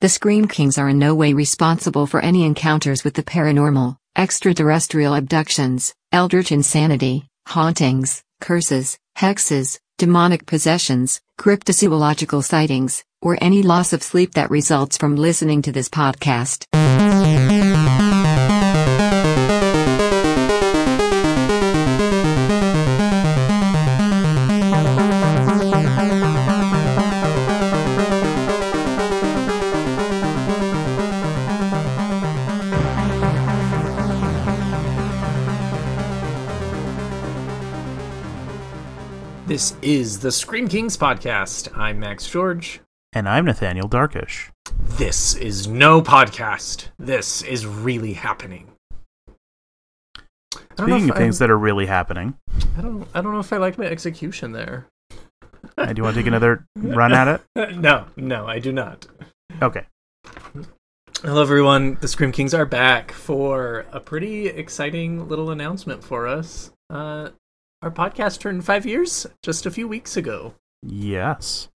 The Scream Kings are in no way responsible for any encounters with the paranormal, extraterrestrial abductions, eldritch insanity, hauntings, curses, hexes, demonic possessions, cryptozoological sightings, or any loss of sleep that results from listening to this podcast. This is the Scream Kings podcast. I'm Max George. And I'm Nathaniel Darkish. This is no podcast. This is really happening. Speaking of things that are really happening, I don't. I don't know if I like my execution there. do you want to take another run at it? no, no, I do not. Okay. Hello, everyone. The Scream Kings are back for a pretty exciting little announcement for us. Uh, our podcast turned five years just a few weeks ago. Yes.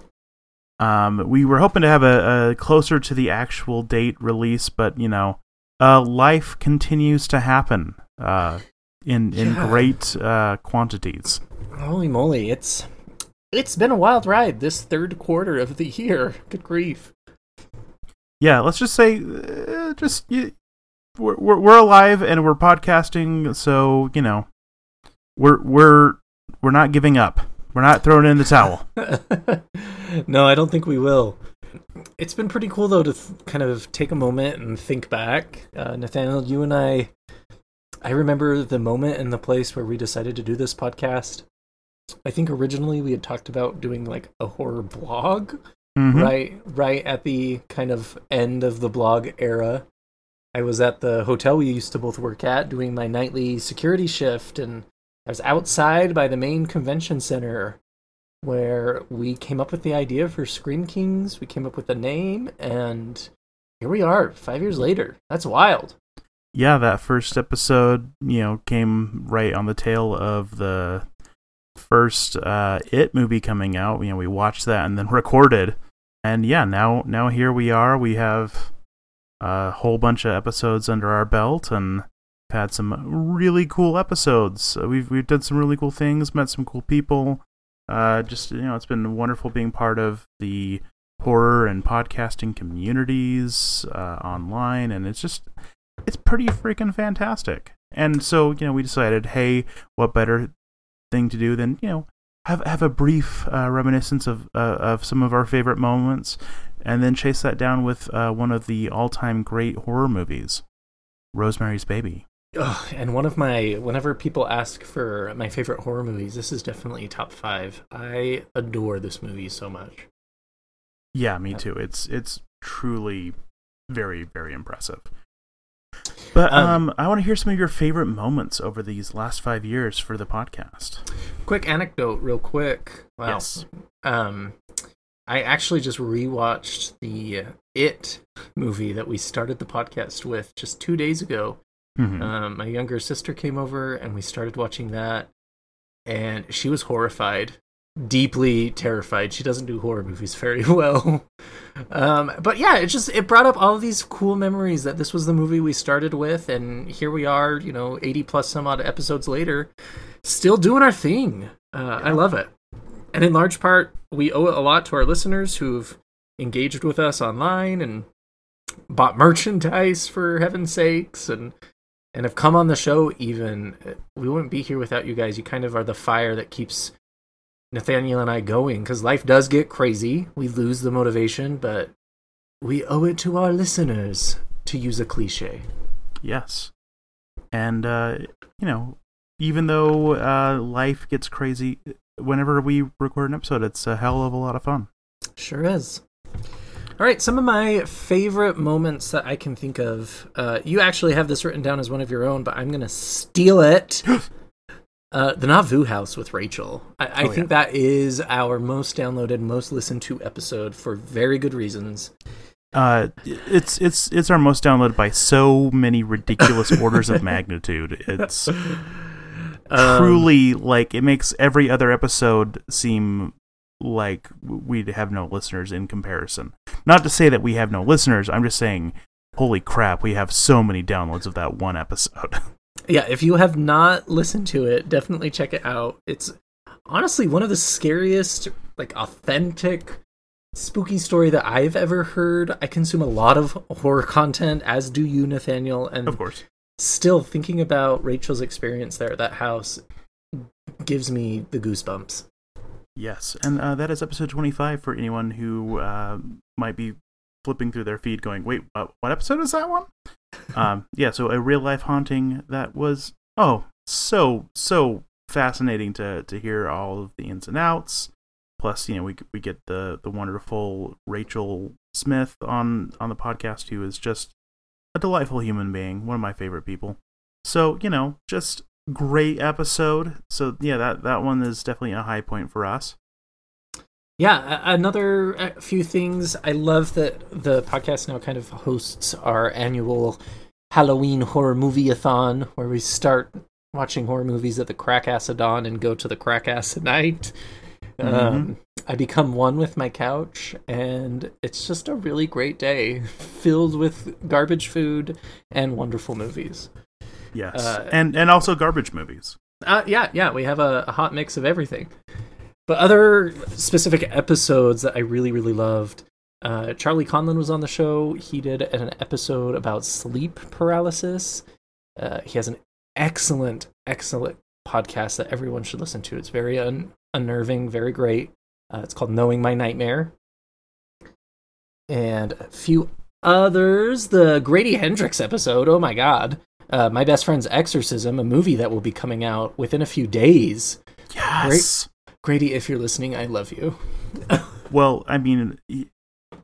Um, we were hoping to have a, a closer to the actual date release, but you know, uh, life continues to happen uh, in in Yeah. great uh, quantities. Holy moly! It's it's been a wild ride this third quarter of the year. Good grief. Yeah, let's just say, uh, just y we're, we're we're alive and we're podcasting, so you know, we're we're we're not giving up. We're not throwing in the towel. no, I don't think we will. It's been pretty cool though to th- kind of take a moment and think back. Uh, Nathaniel, you and I, I remember the moment and the place where we decided to do this podcast. I think originally we had talked about doing like a horror blog, Mhm. right? Right at the kind of end of the blog era. I was at the hotel we used to both work at doing my nightly security shift, and I was outside by the main convention center where we came up with the idea for Scream Kings. We came up with the name, and here we are, five years later. That's wild. yeah, that first episode, you know, came right on the tail of the first uh, It movie coming out. You know, we watched that and then recorded, and yeah, now now here we are. We have a whole bunch of episodes under our belt, and had some really cool episodes. Uh, We've we've done some really cool things, met some cool people. Uh, just you know, it's been wonderful being part of the horror and podcasting communities uh, online, and it's just it's pretty freaking fantastic. And so, you know, we decided, hey, what better thing to do than, you know, have have a brief uh, reminiscence of uh, of some of our favorite moments, and then chase that down with one of the all time great horror movies, Rosemary's Baby. Ugh, and one of my, whenever people ask for my favorite horror movies, this is definitely top five. I adore this movie so much. Yeah, me too. It's it's truly very very impressive. But Um, um, I want to hear some of your favorite moments over these last five years for the podcast. Quick anecdote, real quick. Wow. Yes. Um, I actually just rewatched the It movie that we started the podcast with just two days ago. Mhm. Um, my younger sister came over and we started watching that, and she was horrified, deeply terrified. She doesn't do horror movies very well. um, but yeah, it just it brought up all of these cool memories that this was the movie we started with, and here we are, you know, eighty plus some odd episodes later, still doing our thing. Uh, I love it, and in large part, we owe it a lot to our listeners who've engaged with us online and bought merchandise for heaven's sakes and and have come on the show even we wouldn't be here without you guys you kind of are the fire that keeps nathaniel and i going because life does get crazy we lose the motivation but we owe it to our listeners to use a cliche Yes. And, uh, you know, even though uh, life gets crazy, whenever we record an episode, it's a hell of a lot of fun. Sure is. All right, some of my favorite moments that I can think of. Uh, you actually have this written down as one of your own, but I'm going to steal it. Uh, the Nauvoo House with Rachel. I, I Oh, think that is our most downloaded, most listened to episode for very good reasons. Uh, it's it's it's our most downloaded by so many ridiculous orders of magnitude. It's Um, truly like it makes every other episode seem like we'd have no listeners in comparison. Not to say that we have no listeners. I'm just saying, holy crap, we have so many downloads of that one episode. Yeah, if you have not listened to it, definitely check it out. It's honestly one of the scariest, like authentic spooky story that I've ever heard. I consume a lot of horror content, as do you, Nathaniel, and of course. Still thinking about Rachel's experience there at that house gives me the goosebumps. Yes, and uh, that is episode 25 for anyone who uh, might be flipping through their feed going, wait, uh, what episode is that one? um, yeah, so a real life haunting that was, oh, so, so fascinating to, to hear all of the ins and outs. Plus, you know, we we get the the wonderful Rachel Smith on on the podcast, who is just a delightful human being, one of my favorite people. So, you know, just great episode. So, yeah, that that one is definitely a high point for us. Yeah, another few things. I love that the podcast now kind of hosts our annual Halloween horror movie-a-thon, where we start watching horror movies at the crack ass of dawn and go to the crack ass at night. Mm-hmm. Um, I become one with my couch, and it's just a really great day, filled with garbage food and wonderful movies. Yes, uh, and and also garbage movies. Uh, yeah, yeah, we have a, a hot mix of everything. But other specific episodes that I really, really loved. Uh, Charlie Conlon was on the show. He did an episode about sleep paralysis. Uh, he has an excellent, excellent podcast that everyone should listen to. It's very un- unnerving, very great. Uh, it's called Knowing My Nightmare. And a few others. The Grady Hendrix episode. Oh my god. Uh, my best friend's exorcism, a movie that will be coming out within a few days. Yes. Grady, if you're listening, I love you. well, I mean,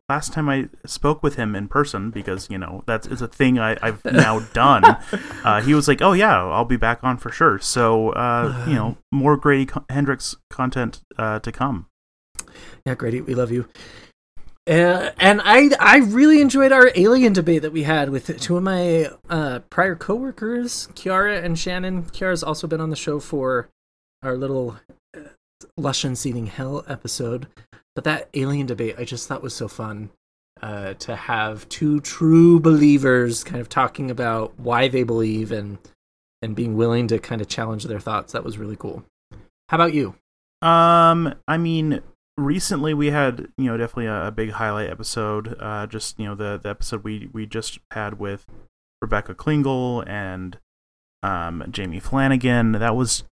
last time I spoke with him in person, because you know that's is a thing I, have now done. uh, he was like, "Oh yeah, I'll be back on for sure." So uh, you know, more Grady Hendrix content uh, to come. Yeah, Grady, we love you. Uh, and I I really enjoyed our alien debate that we had with two of my uh, prior coworkers, Kiara and Shannon. Kiara's also been on the show for our little uh, Lush and Seething Hell episode. But that alien debate, I just thought was so fun uh, to have two true believers kind of talking about why they believe and and being willing to kind of challenge their thoughts. That was really cool. How about you? Um, I mean, recently we had you know definitely a, a big highlight episode. Uh, just you know the the episode we we just had with Rebecca Klingel and um Jamie Flanagan. That was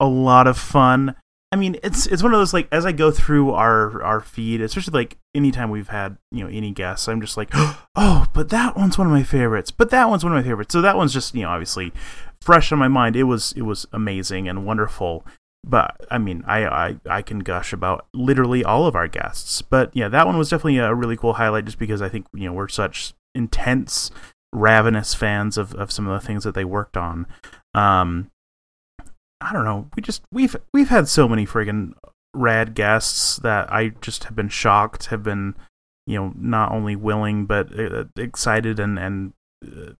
a lot of fun. I mean, it's it's one of those like as I go through our our feed, especially like anytime we've had you know any guests, I'm just like, oh, but that one's one of my favorites. But that one's one of my favorites. So that one's just you know obviously fresh on my mind. It was it was amazing and wonderful. But I mean, I I I can gush about literally all of our guests. But yeah, that one was definitely a really cool highlight, just because I think you know we're such intense, ravenous fans of of some of the things that they worked on. Um, I don't know. We just we've we've had so many friggin' rad guests that I just have been shocked, have been you know not only willing but uh, excited and and uh,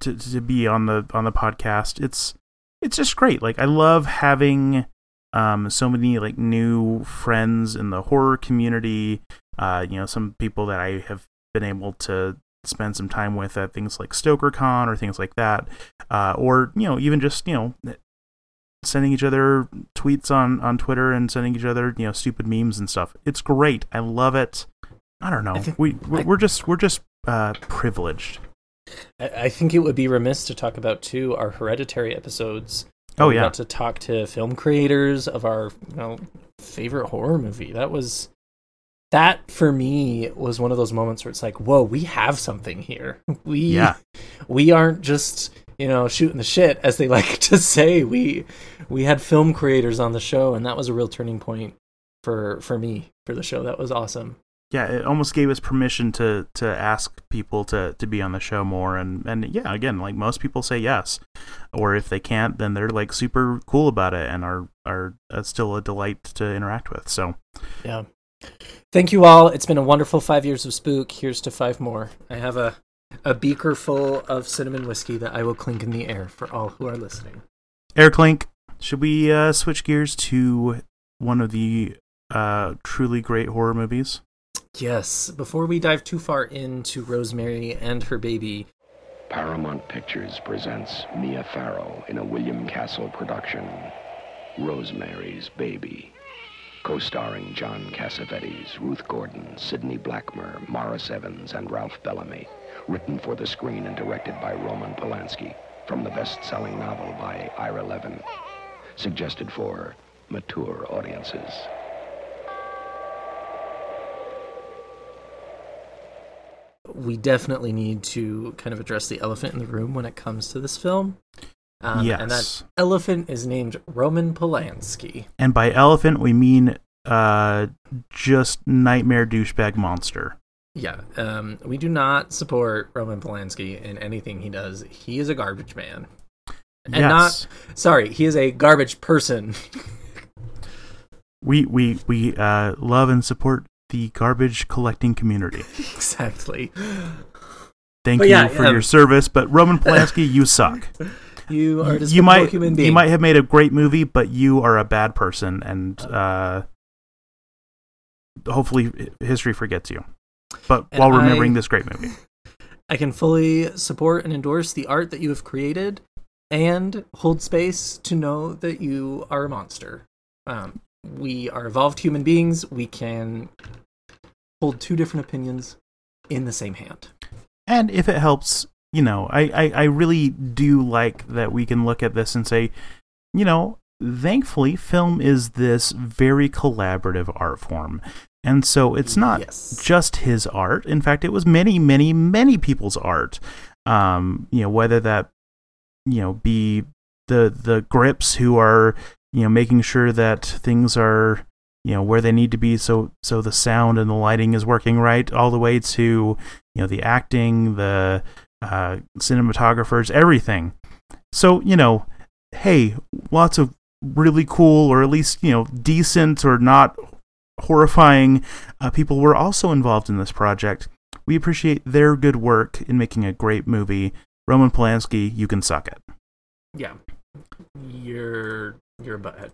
to to be on the on the podcast. It's it's just great. Like I love having um so many like new friends in the horror community. Uh, you know, some people that I have been able to spend some time with at things like StokerCon or things like that, uh, or you know, even just you know sending each other tweets on on Twitter and sending each other you know stupid memes and stuff. It's great. I love it. I don't know. I we we're, I, we're, just we're just uh, privileged. I, think it would be remiss to talk about too our hereditary episodes. Oh yeah, to talk to film creators of our you know favorite horror movie. That was that for me was one of those moments where it's like, whoa, we have something here. We yeah. we aren't just you know, shooting the shit, as they like to say. We we had film creators on the show, and that was a real turning point for for me for the show. That was awesome. Yeah, it almost gave us permission to to ask people to to be on the show more, and and yeah, again, like most people say yes, or if they can't, then they're like super cool about it and are are uh, still a delight to interact with. So yeah. Thank you all. It's been a wonderful five years of Spook. Here's to five more. I have a a beaker full of cinnamon whiskey that I will clink in the air for all who are listening. Air clink. Should we uh, switch gears to one of the uh, truly great horror movies? Yes. Before we dive too far into Rosemary and her baby, Paramount Pictures presents Mia Farrow in a William Castle production, Rosemary's Baby. Co-starring John Cassavetes, Ruth Gordon, Sidney Blackmer, Maurice Evans, and Ralph Bellamy. Written for the screen and directed by Roman Polanski. From the best-selling novel by Ira Levin. Suggested for mature audiences. We definitely need to kind of address the elephant in the room when it comes to this film. Um, yes. And that elephant is named Roman Polanski. And by elephant, we mean uh, just nightmare douchebag monster. Yeah. Um, we do not support Roman Polanski in anything he does. He is a garbage man. And yes. not, sorry, he is a garbage person. we we we uh, love and support the garbage collecting community. exactly. Thank But you yeah, for um, your service, but Roman Polanski, you suck. You are a you might human being. you might have made a great movie, but you are a bad person, and uh, hopefully history forgets you. But And while remembering I- this great movie, I can fully support and endorse the art that you have created and hold space to know that you are a monster. Um, we are evolved human beings. We can hold two different opinions in the same hand. and if it helps, you know, I, I I really do like that we can look at this and say, you know, thankfully, film is this very collaborative art form. And so it's not Yes. just his art. In fact, it was many, many, many people's art. Um, you know, whether that you know be the the grips who are you know making sure that things are you know where they need to be so so the sound and the lighting is working right all the way to you know the acting the uh cinematographers everything. So you know hey lots of really cool or at least you know decent or not horrifying uh, people were also involved in this project. We appreciate their good work in making a great movie. Roman polanski you can suck it. Yeah, you're you're a butthead.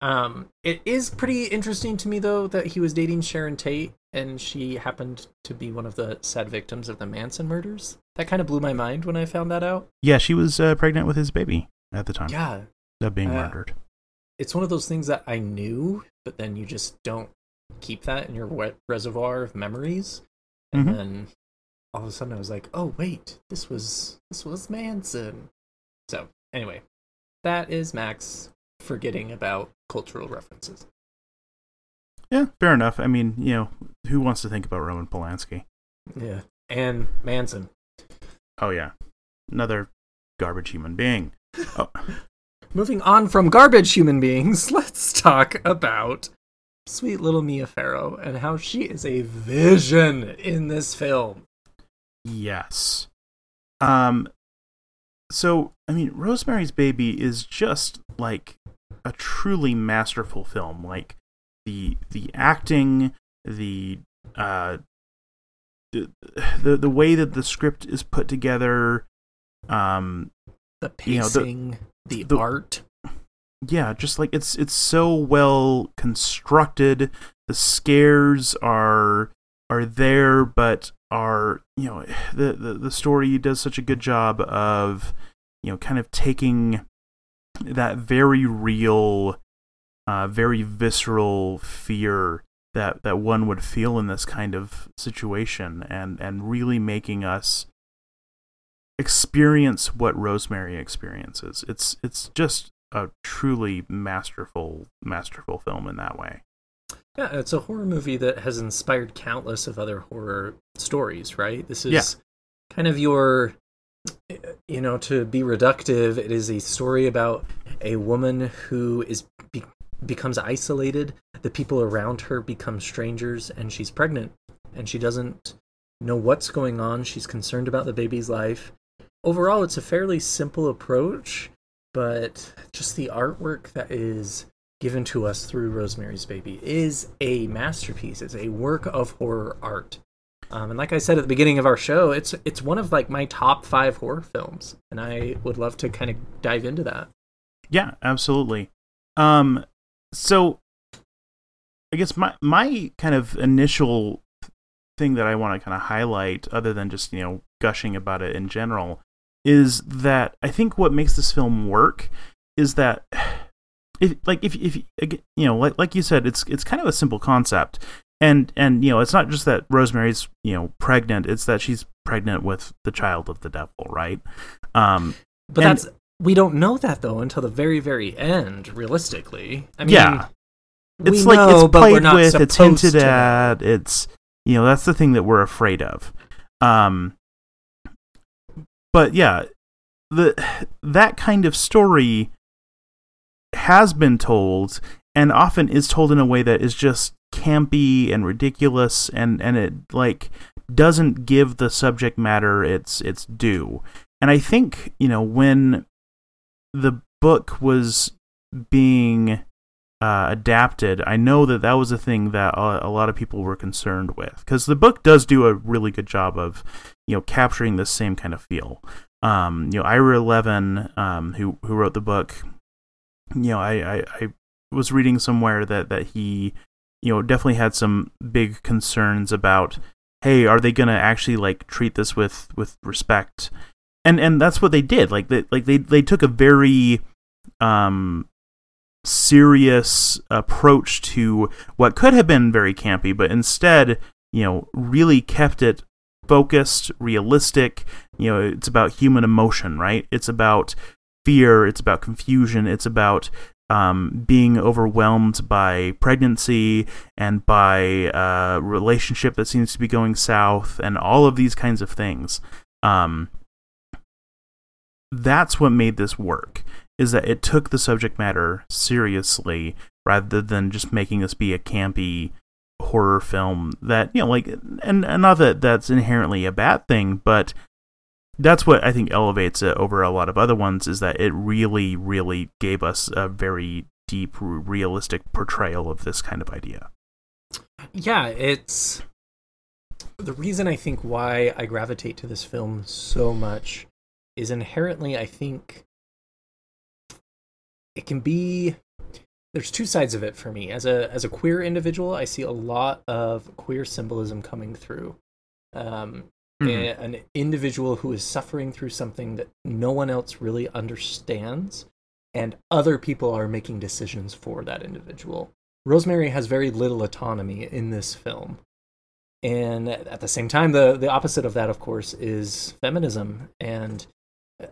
Um, it is pretty interesting to me though that he was dating Sharon Tate, and she happened to be one of the sad victims of the Manson murders. That kind of blew my mind when I found that out. yeah she was uh, pregnant with his baby at the time Yeah, of being Uh, murdered it's one of those things that I knew, but then you just don't keep that in your wet reservoir of memories. And Mhm. then all of a sudden I was like, "Oh wait, this was this was Manson." So anyway, that is Max forgetting about cultural references. Yeah, fair enough. I mean, you know, who wants to think about Roman Polanski? Yeah, and Manson. Oh yeah, another garbage human being. Oh, Moving on from garbage human beings, let's talk about sweet little Mia Farrow and how she is a vision in this film. yes. Um. So I mean, Rosemary's Baby is just like a truly masterful film. Like the the acting, the uh, the the, the way that the script is put together. Um, The You know, the- pacing, the, the- art. yeah just like it's it's so well constructed the scares are are there but are you know the, the the story does such a good job of you know kind of taking that very real uh very visceral fear that that one would feel in this kind of situation and and really making us experience what Rosemary experiences. It's it's just a truly masterful masterful film in that way. Yeah, it's a horror movie that has inspired countless of other horror stories, right? This is Yeah. kind of your you know, to be reductive, it is a story about a woman who is be- becomes isolated, the people around her become strangers and she's pregnant and she doesn't know what's going on. She's concerned about the baby's life. Overall, it's a fairly simple approach, but just the artwork that is given to us through Rosemary's Baby is a masterpiece. It's a work of horror art. Um, and like I said at the beginning of our show, it's it's one of like my top five horror films, and I would love to kind of dive into that. Yeah, absolutely. Um so I guess my my kind of initial thing that I want to kind of highlight, other than just you know gushing about it in general, is that I think what makes this film work is that if like if if you know like like you said, it's it's kind of a simple concept, and and you know it's not just that Rosemary's you know pregnant; it's that she's pregnant with the child of the devil, right? Um, but and- that's we don't know that though until the very very end. Realistically, I mean, Yeah. it's like know, it's but we're played not with, it's hinted know. at. It's you know that's the thing that we're afraid of. Um, but yeah, the that kind of story has been told and often is told in a way that is just campy and ridiculous and and it like doesn't give the subject matter its its due. And I think, you know, when the book was being uh, adapted, I know that that was a thing that a, a lot of people were concerned with because the book does do a really good job of, you know, capturing the same kind of feel. Um, you know, Ira Levin, um, who who wrote the book, you know, I, I, I was reading somewhere that that he, you know, definitely had some big concerns about, hey, are they gonna actually like treat this with with respect? And and that's what they did. Like they like they they took a very um serious approach to what could have been very campy, but instead, you know, really kept it focused, realistic. You know, it's about human emotion, right? It's about fear, it's about confusion, it's about um, being overwhelmed by pregnancy and by a relationship that seems to be going south and all of these kinds of things. Um, that's what made this work is that it took the subject matter seriously rather than just making this be a campy horror film that you know like and, and not that that's inherently a bad thing but that's what i think elevates it over a lot of other ones is that it really really gave us a very deep realistic portrayal of this kind of idea yeah, it's the reason I think why I gravitate to this film so much is inherently I think it can be there's two sides of it for me. As a as a queer individual, I see a lot of queer symbolism coming through. Um, Mhm. a- an individual who is suffering through something that no one else really understands, and other people are making decisions for that individual. Rosemary has very little autonomy in this film. And at the same time, the, the opposite of that, of course, is feminism. And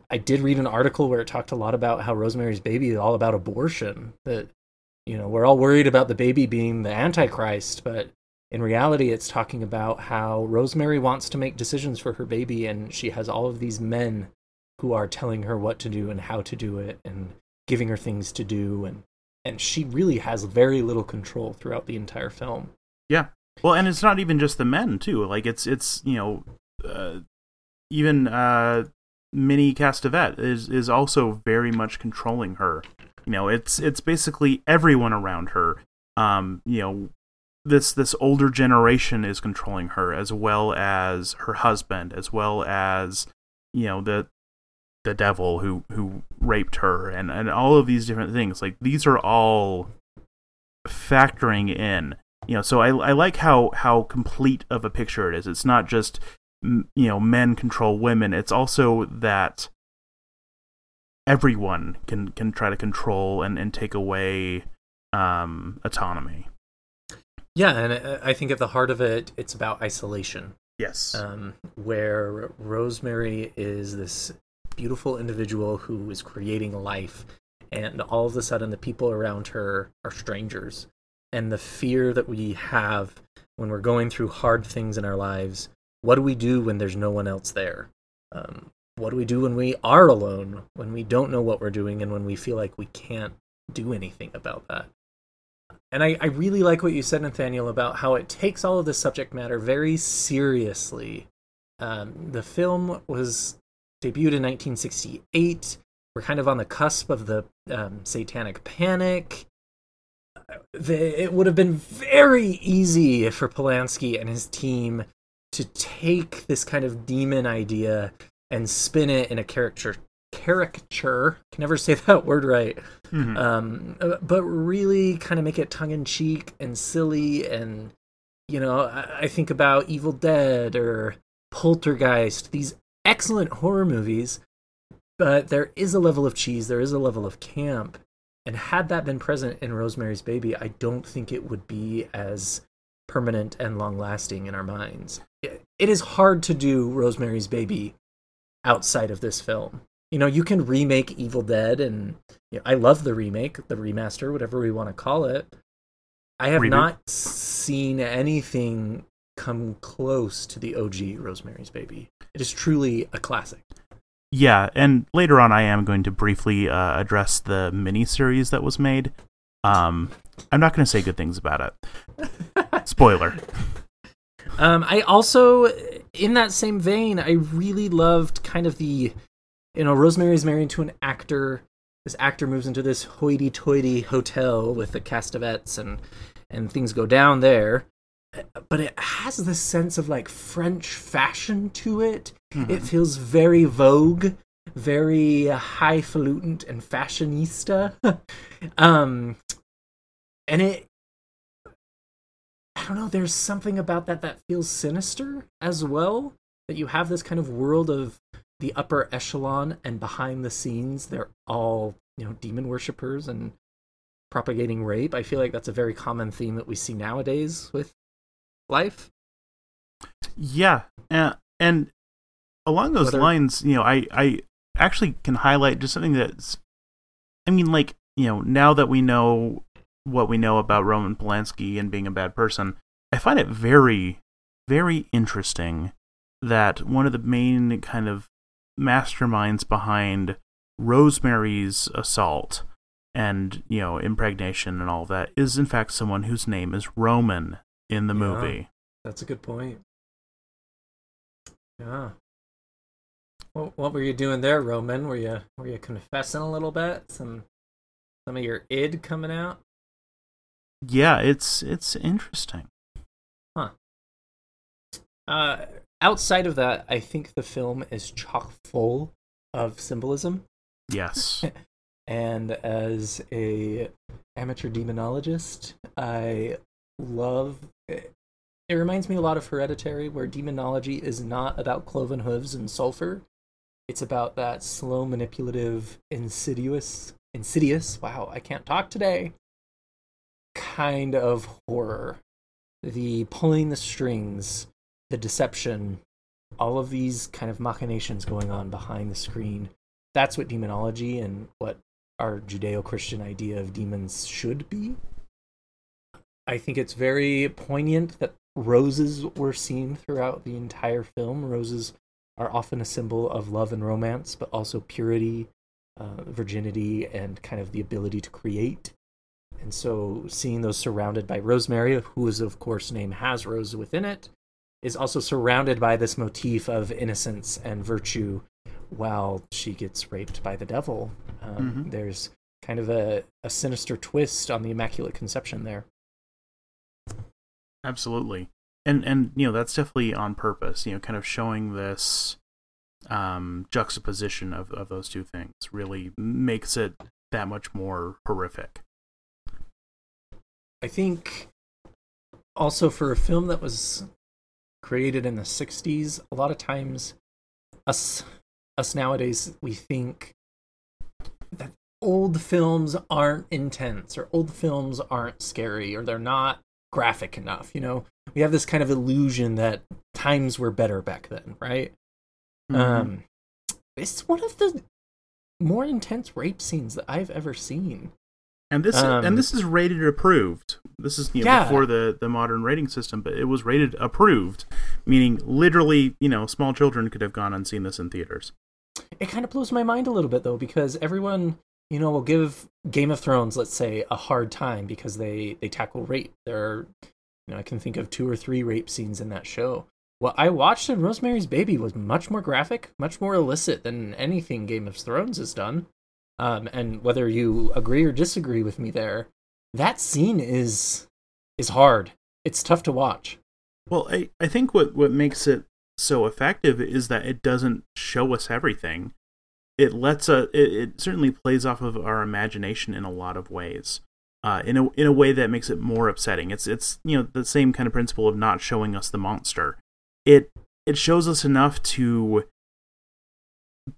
I did read an article where it talked a lot about how Rosemary's Baby is all about abortion. That, you know, we're all worried about the baby being the Antichrist, but in reality, it's talking about how Rosemary wants to make decisions for her baby, and she has all of these men who are telling her what to do and how to do it and giving her things to do. And, and she really has very little control throughout the entire film. Yeah. Well, and it's not even just the men too. Like it's it's you know, uh, even uh, Minnie Castevet is is also very much controlling her. You know, it's it's basically everyone around her. Um, you know, this this older generation is controlling her as well as her husband, as well as you know the the devil who who raped her and and all of these different things. Like these are all factoring in you know so I, I like how how complete of a picture it is. It's not just you know men control women. It's also that everyone can can try to control and and take away um autonomy Yeah, and I- think at the heart of it, it's about isolation. yes um, where Rosemary is this beautiful individual who is creating life, and all of a sudden the people around her are strangers. And the fear that we have when we're going through hard things in our lives what do we do when there's no one else there? Um, what do we do when we are alone, when we don't know what we're doing, and when we feel like we can't do anything about that? And I, I really like what you said, Nathaniel, about how it takes all of this subject matter very seriously. Um, the film was debuted in 1968. We're kind of on the cusp of the um, Satanic Panic. The, it would have been very easy for Polanski and his team to take this kind of demon idea and spin it in a character caricature. Can never say that word right. Mhm. Um, but really kind of make it tongue in cheek and silly. And, you know, I, I think about Evil Dead or Poltergeist, these excellent horror movies, but there is a level of cheese, there is a level of camp. And had that been present in Rosemary's Baby, I don't think it would be as permanent and long lasting in our minds. It is hard to do Rosemary's Baby outside of this film. You know, you can remake Evil Dead, and you know, I love the remake, the remaster, whatever we want to call it. I have Reboot. not seen anything come close to the OG Rosemary's Baby. It is truly a classic. Yeah, and later on, I am going to briefly uh, address the miniseries that was made. Um, I'm not going to say good things about it. Spoiler. Um, I also, in that same vein, I really loved kind of the, you know, Rosemary's married to an actor. This actor moves into this hoity-toity hotel with the Castevets, and and things go down there. But it has this sense of like French fashion to it. It feels very Vogue, very highfalutin and fashionista. um, and it I don't know, there's something about that that feels sinister as well. That you have this kind of world of the upper echelon and behind the scenes, they're all, you know, demon worshippers and propagating rape. I feel like that's a very common theme that we see nowadays with life. Yeah, and, and along those Whether- lines, you know, I I actually can highlight just something that's, I mean, like you know, now that we know what we know about Roman Polanski and being a bad person, I find it very, very interesting that one of the main kind of masterminds behind Rosemary's assault and you know impregnation and all that is in fact someone whose name is Roman in the Yeah. movie. That's a good point. Yeah. What, what were you doing there, Roman? Were you were you confessing a little bit? Some some of your id coming out? Yeah, it's it's interesting. Huh. Uh, outside of that, I think the film is chock full of symbolism. Yes. And as a amateur demonologist, I love. It, it reminds me a lot of Hereditary, where demonology is not about cloven hooves and sulfur. It's about that slow, manipulative, insidious, insidious. Wow, I can't talk today. Kind of horror, the pulling the strings, the deception, all of these kind of machinations going on behind the screen. That's what demonology and what our Judeo Christian idea of demons should be. I think it's very poignant that roses were seen throughout the entire film. Roses are often a symbol of love and romance, but also purity, uh, virginity, and kind of the ability to create. And so seeing those surrounded by Rosemary, who is, of course, name has rose within it, is also surrounded by this motif of innocence and virtue while she gets raped by the devil. Um, Mhm. There's kind of a, a sinister twist on the Immaculate Conception there. Absolutely. And and you know, that's definitely on purpose, you know, kind of showing this um juxtaposition of, of those two things really makes it that much more horrific. I think also for a film that was created in the 60s, a lot of times us us nowadays we think that old films aren't intense or old films aren't scary or they're not graphic enough, you know. We have this kind of illusion that times were better back then, right? Mm-hmm. Um it's one of the more intense rape scenes that I've ever seen. And this um, and this is rated approved. This is you know, Yeah. before the the modern rating system, but it was rated approved, meaning literally, you know, small children could have gone and seen this in theaters. it kind of blows my mind a little bit though because everyone you know will give game of thrones let's say a hard time because they they tackle rape there are you know i can think of two or three rape scenes in that show what i watched in rosemary's baby was much more graphic much more illicit than anything game of thrones has done um, and whether you agree or disagree with me there that scene is is hard it's tough to watch Well, I, I think what, what makes it so effective is that it doesn't show us everything. it lets a it, it certainly plays off of our imagination in a lot of ways. Uh, in a in a way that makes it more upsetting. It's it's you know the same kind of principle of not showing us the monster. It it shows us enough to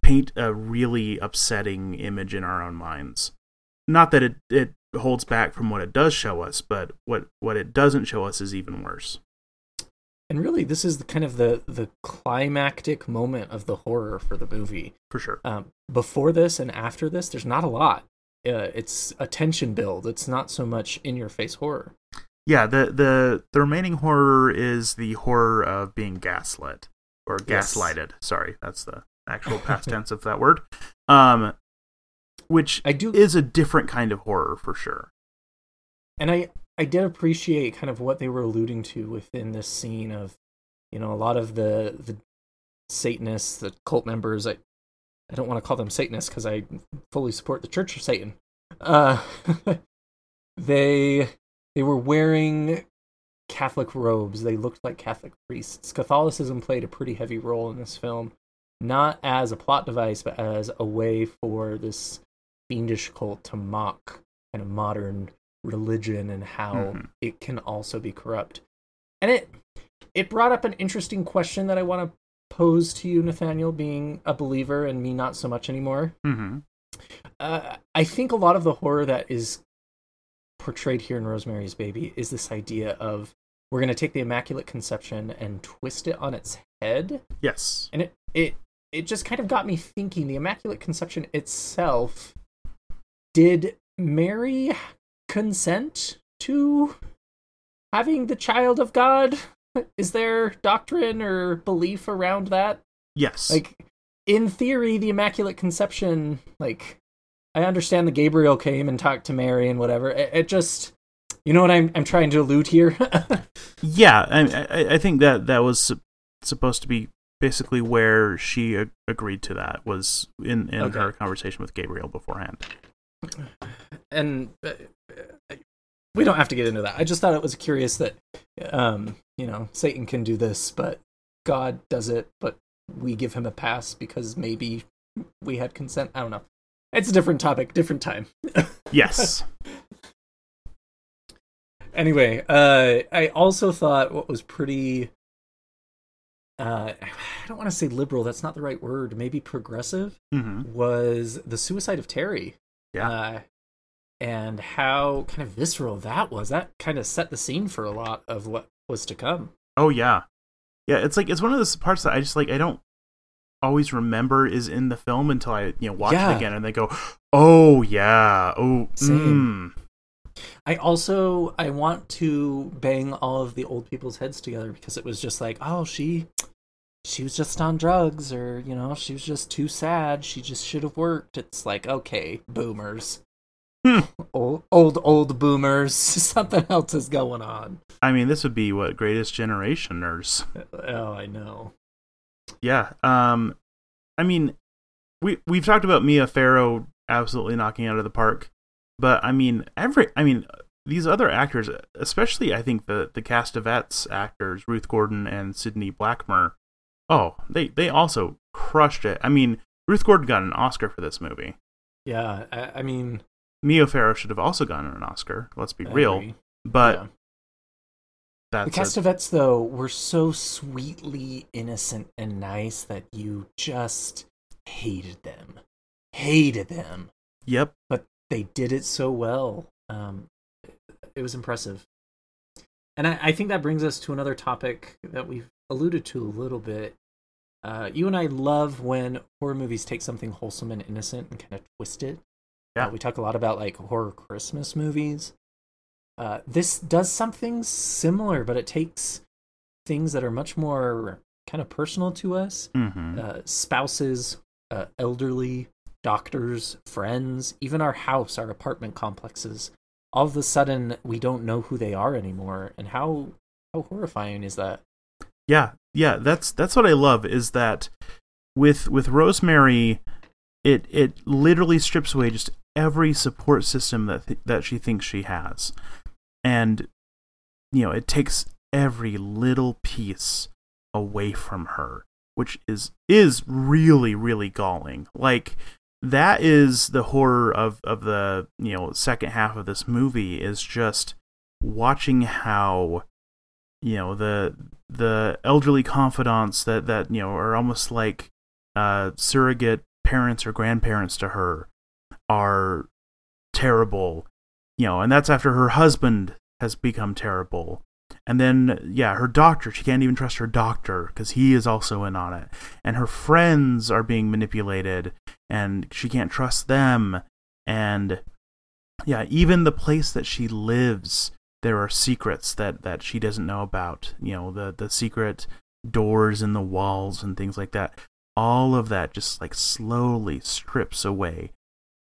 paint a really upsetting image in our own minds. Not that it it holds back from what it does show us, but what what it doesn't show us is even worse. And really, this is the kind of the the climactic moment of the horror for the movie. For sure. Um, before this and after this, there's not a lot. Uh, it's a tension build. It's not so much in your face horror. Yeah, the the the remaining horror is the horror of being gaslit or Yes. gaslighted. Sorry, that's the actual past tense of that word. Um, which I do, is a different kind of horror for sure. and I I did appreciate kind of what they were alluding to within this scene of, you know, a lot of the the Satanists, the cult members. I I don't want to call them Satanists because I fully support the Church of Satan. Uh, they they were wearing Catholic robes. They looked like Catholic priests. Catholicism played a pretty heavy role in this film, not as a plot device, but as a way for this fiendish cult to mock kind of modern religion and how Mhm. it can also be corrupt. And it it brought up an interesting question that I want to pose to you, Nathaniel, being a believer and me not so much anymore. Mm-hmm. Uh, I think a lot of the horror that is portrayed here in Rosemary's Baby is this idea of we're going to take the Immaculate Conception and twist it on its head, Yes. and it it it just kind of got me thinking. The Immaculate Conception itself, did Mary consent to having the child of God? Is there doctrine or belief around that? Yes. like in theory the immaculate conception like i understand that gabriel came and talked to mary and whatever it, it just you know what i'm i'm trying to allude here yeah, I, I I think that that was supposed to be basically where she a- agreed to that was in in Okay. her conversation with Gabriel beforehand. and uh, uh, we don't have to get into that i just thought it was curious that um you know satan can do this but god does it but we give him a pass because maybe we had consent i don't know it's a different topic different time Yes. anyway, uh, I also thought what was pretty. Uh, I don't want to say liberal. That's not the right word. Maybe progressive hmm was the suicide of Terry. Yeah. Uh, and how kind of visceral that was. That kind of set the scene for a lot of what was to come. Oh yeah, yeah. It's like it's one of those parts that I just like. I don't always remember is in the film until I you know watch Yeah. it again and they go, oh yeah, oh Same. mm. I also I want to bang all of the old people's heads together because it was just like, oh, she she was just on drugs or, you know, she was just too sad. She just should have worked. It's like, okay, boomers. Hmm. Old old old boomers. Something else is going on. I mean, this would be what Greatest Generationers. Oh, I know. Yeah. Um, I mean, we we've talked about Mia Farrow absolutely knocking out of the park, but I mean, every I mean, these other actors, especially I think the the Castevets actors, Ruth Gordon and Sidney Blackmer. Oh, they they also crushed it. I mean, Ruth Gordon got an Oscar for this movie. Yeah, I, I mean, Mia Farrow should have also gotten an Oscar. Let's be I real, agree. but Yeah. that's the a- though, were so sweetly innocent and nice that you just hated them. Hated them. yep. But they did it so well. Um, it was impressive. And I, I think that brings us to another topic that we've alluded to a little bit. Uh, you and I love when horror movies take something wholesome and innocent and kind of twist it. Yeah. Uh, we talk a lot about like horror Christmas movies. Uh, this does something similar, but it takes things that are much more kind of personal to us hmm uh, spouses, uh, elderly, doctors, friends, even our house, our apartment complexes. All of a sudden, we don't know who they are anymore, and how how horrifying is that? Yeah, yeah, that's that's what I love is that with with Rosemary, it it literally strips away just every support system that th- that she thinks she has, and you know it takes every little piece away from her. which is is really really galling. Like that is the horror of of the you know second half of this movie is just watching how you know the the elderly confidants that that you know are almost like uh, surrogate parents or grandparents to her are terrible you know and that's after her husband has become terrible. And then yeah her doctor she can't even trust her doctor because he is also in on it. And her friends are being manipulated and she can't trust them. And yeah even the place that she lives there are secrets that that she doesn't know about you know the the secret doors in the walls and things like that. All of that just like slowly strips away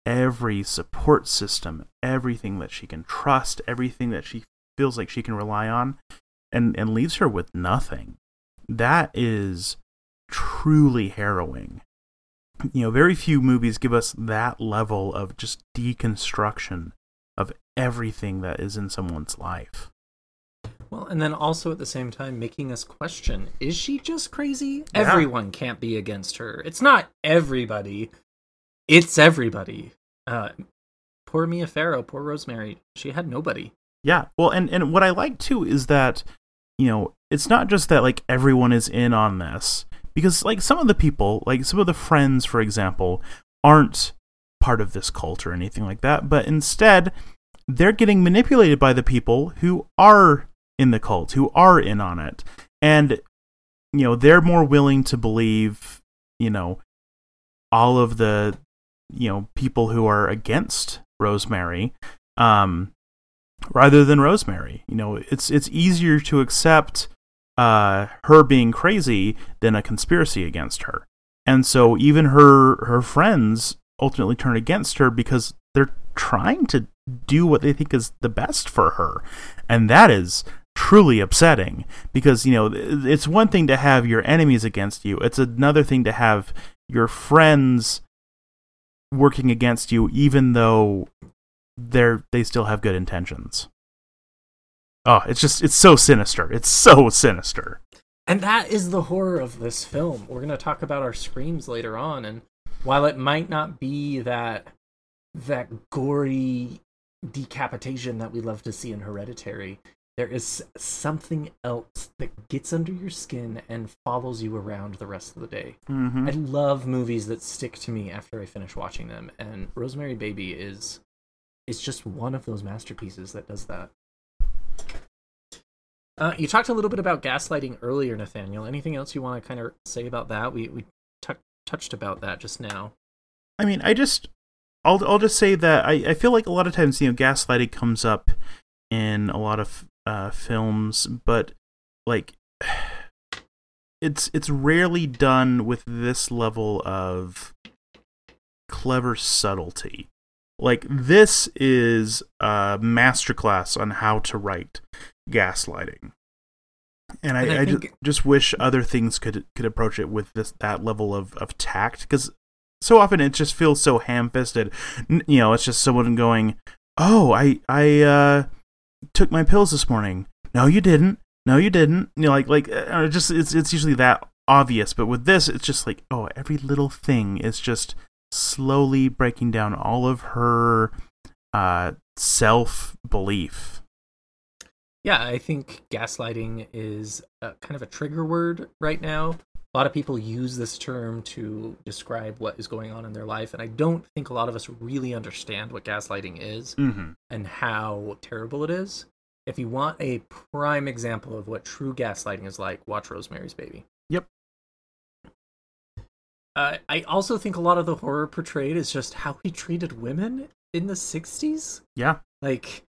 every support system everything that she can trust everything that she feels like she can rely on and and leaves her with nothing. That is truly harrowing. You know very few movies give us that level of just deconstruction of everything that is in someone's life. Well, and then also at the same time making us question is she just crazy? Yeah. Everyone can't be against her. It's not everybody, it's everybody. Uh, poor Mia Farrow, poor Rosemary, she had nobody. Yeah. Well, and, and what I like too is that, you know, it's not just that like everyone is in on this because like some of the people, like some of the friends, for example, aren't part of this cult or anything like that, but instead they're getting manipulated by the people who are in the cult, who are in on it. And you know, they're more willing to believe, you know, all of the you know, people who are against Rosemary um rather than Rosemary. You know, it's it's easier to accept uh, her being crazy than a conspiracy against her. And so even her her friends ultimately turn against her because they're trying to do what they think is the best for her. And that is truly upsetting because, you know, it's one thing to have your enemies against you, it's another thing to have your friends working against you even though they're they still have good intentions. Oh, it's just it's so sinister. It's so sinister. And that is the horror of this film. We're going to talk about our screams later on and while it might not be that that gory decapitation that we love to see in Hereditary, there is something else that gets under your skin and follows you around the rest of the day. Mm-hmm. I love movies that stick to me after I finish watching them, and Rosemary Baby is is just one of those masterpieces that does that. Uh, you talked a little bit about gaslighting earlier, Nathaniel. Anything else you want to kind of say about that? We we touched about that just now. I mean, I just I'll I'll just say that I, I feel like a lot of times you know gaslighting comes up in a lot of uh, films, but like it's it's rarely done with this level of clever subtlety. Like this is a masterclass on how to write gaslighting and I, and I, I think... just, just wish other things could could approach it with this that level of of tact because so often it just feels so ham-fisted. You know, it's just someone going, "Oh, I I uh, took my pills this morning." No, you didn't. No, you didn't. You know, like like uh, just it's it's usually that obvious, but with this, it's just like, oh, every little thing is just slowly breaking down all of her uh, self belief yeah, I think gaslighting is a, kind of a trigger word right now. A lot of people use this term to describe what is going on in their life, and I don't think a lot of us really understand what gaslighting is mm-hmm. and how terrible it is. If you want a prime example of what true gaslighting is like, watch Rosemary's Baby. Yep. Uh, I also think a lot of the horror portrayed is just how he treated women in the 60s. Yeah. Like,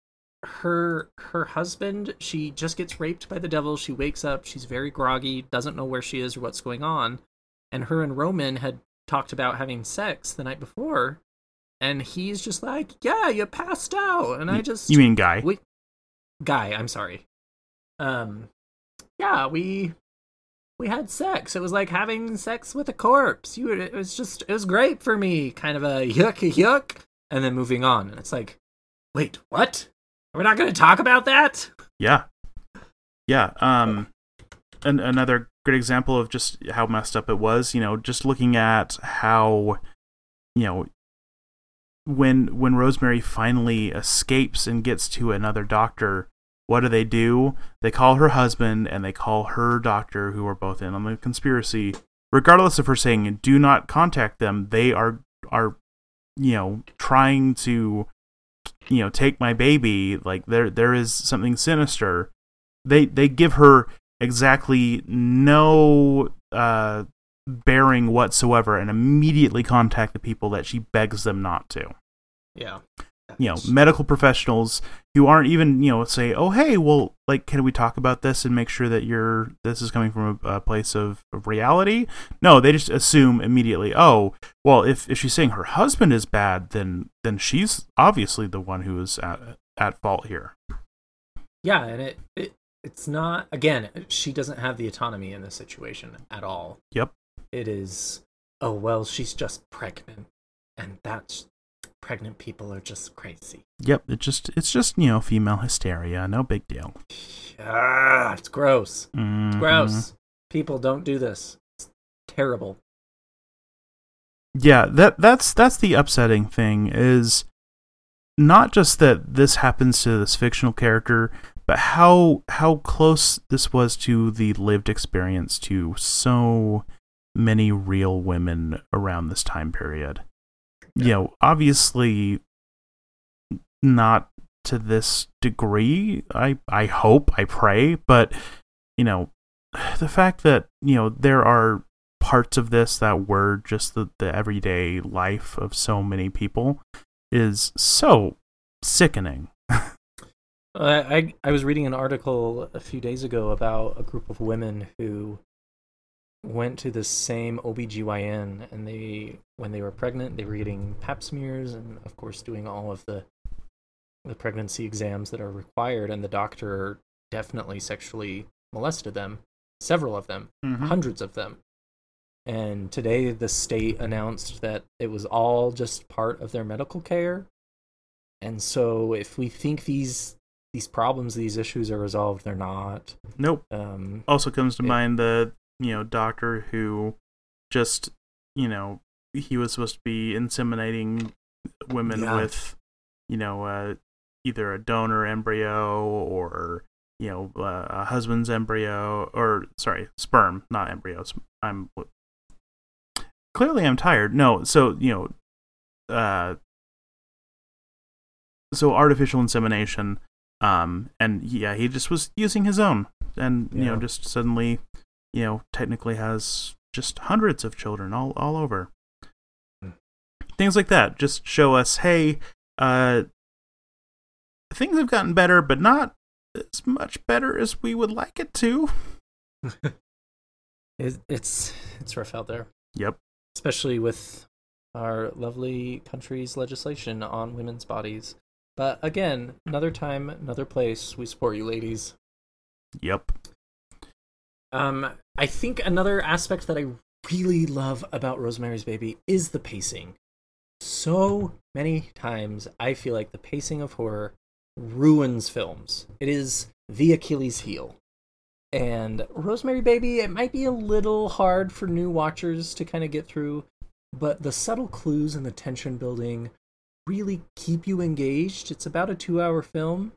her her husband she just gets raped by the devil. She wakes up. She's very groggy doesn't know where she is or what's going on. And her and roman had talked about having sex the night before. And he's just like yeah you passed out. And i just you mean guy? we, guy i'm sorry. Um yeah we we had sex. It was like having sex with a corpse. You it was just it was great for me. Kind of a yuck yuck. And then moving on. And it's like wait what we're not going to talk about that. Yeah, yeah. Um, and another great example of just how messed up it was. You know, just looking at how, you know, when when Rosemary finally escapes and gets to another doctor, what do they do? They call her husband and they call her doctor, who are both in on the conspiracy. Regardless of her saying, "Do not contact them," they are are, you know, trying to, you know, take my baby. Like there there is something sinister. They they give her exactly no uh, bearing whatsoever and immediately contact the people that she begs them not to. Yeah. You know, medical professionals who aren't even, you know, say, "Oh, hey, well, like, can we talk about this and make sure that you're this is coming from a, a place of, of reality?" No, they just assume immediately, "Oh, well, if if she's saying her husband is bad, then then she's obviously the one who is at at fault here." Yeah, and it, it it's not again she doesn't have the autonomy in this situation at all Yep. it is oh well she's just pregnant and that's pregnant people are just crazy Yep, it just it's just, you know, female hysteria, no big deal. ah, it's gross Mhm. gross people don't do this it's terrible Yeah, that that's that's the upsetting thing is not just that this happens to this fictional character, but how how close this was to the lived experience to so many real women around this time period. You know, obviously not to this degree. I I hope, I pray, but you know, the fact that, you know, there are parts of this that were just the, the everyday life of so many people is so sickening. I, I I was reading an article a few days ago about a group of women who went to the same OBGYN and they when they were pregnant they were getting pap smears and of course doing all of the the pregnancy exams that are required and the doctor definitely sexually molested them several of them hundreds of them. And today the state announced that it was all just part of their medical care. And so if we think these these problems these issues are resolved they're not. Nope. um Also comes to It- mind the you know doctor who just you know he was supposed to be inseminating women Yeah. with you know uh, either a donor embryo or you know uh, a husband's embryo or sorry sperm not embryos i'm clearly i'm tired no so you know uh so artificial insemination um and yeah he just was using his own and you know just suddenly you know technically has just hundreds of children all all over. Things like that. Just show us hey uh things have gotten better but not as much better as we would like it to. It, it's it's rough out there. Yep. Especially with our lovely country's legislation on women's bodies. But again another time another place we support you ladies. Yep. Um, I think another aspect that I really love about Rosemary's Baby is the pacing. So many times I feel like the pacing of horror ruins films. It is the Achilles heel. And Rosemary Baby, it might be a little hard for new watchers to kind of get through, but the subtle clues and the tension building really keep you engaged. It's about a two hour film,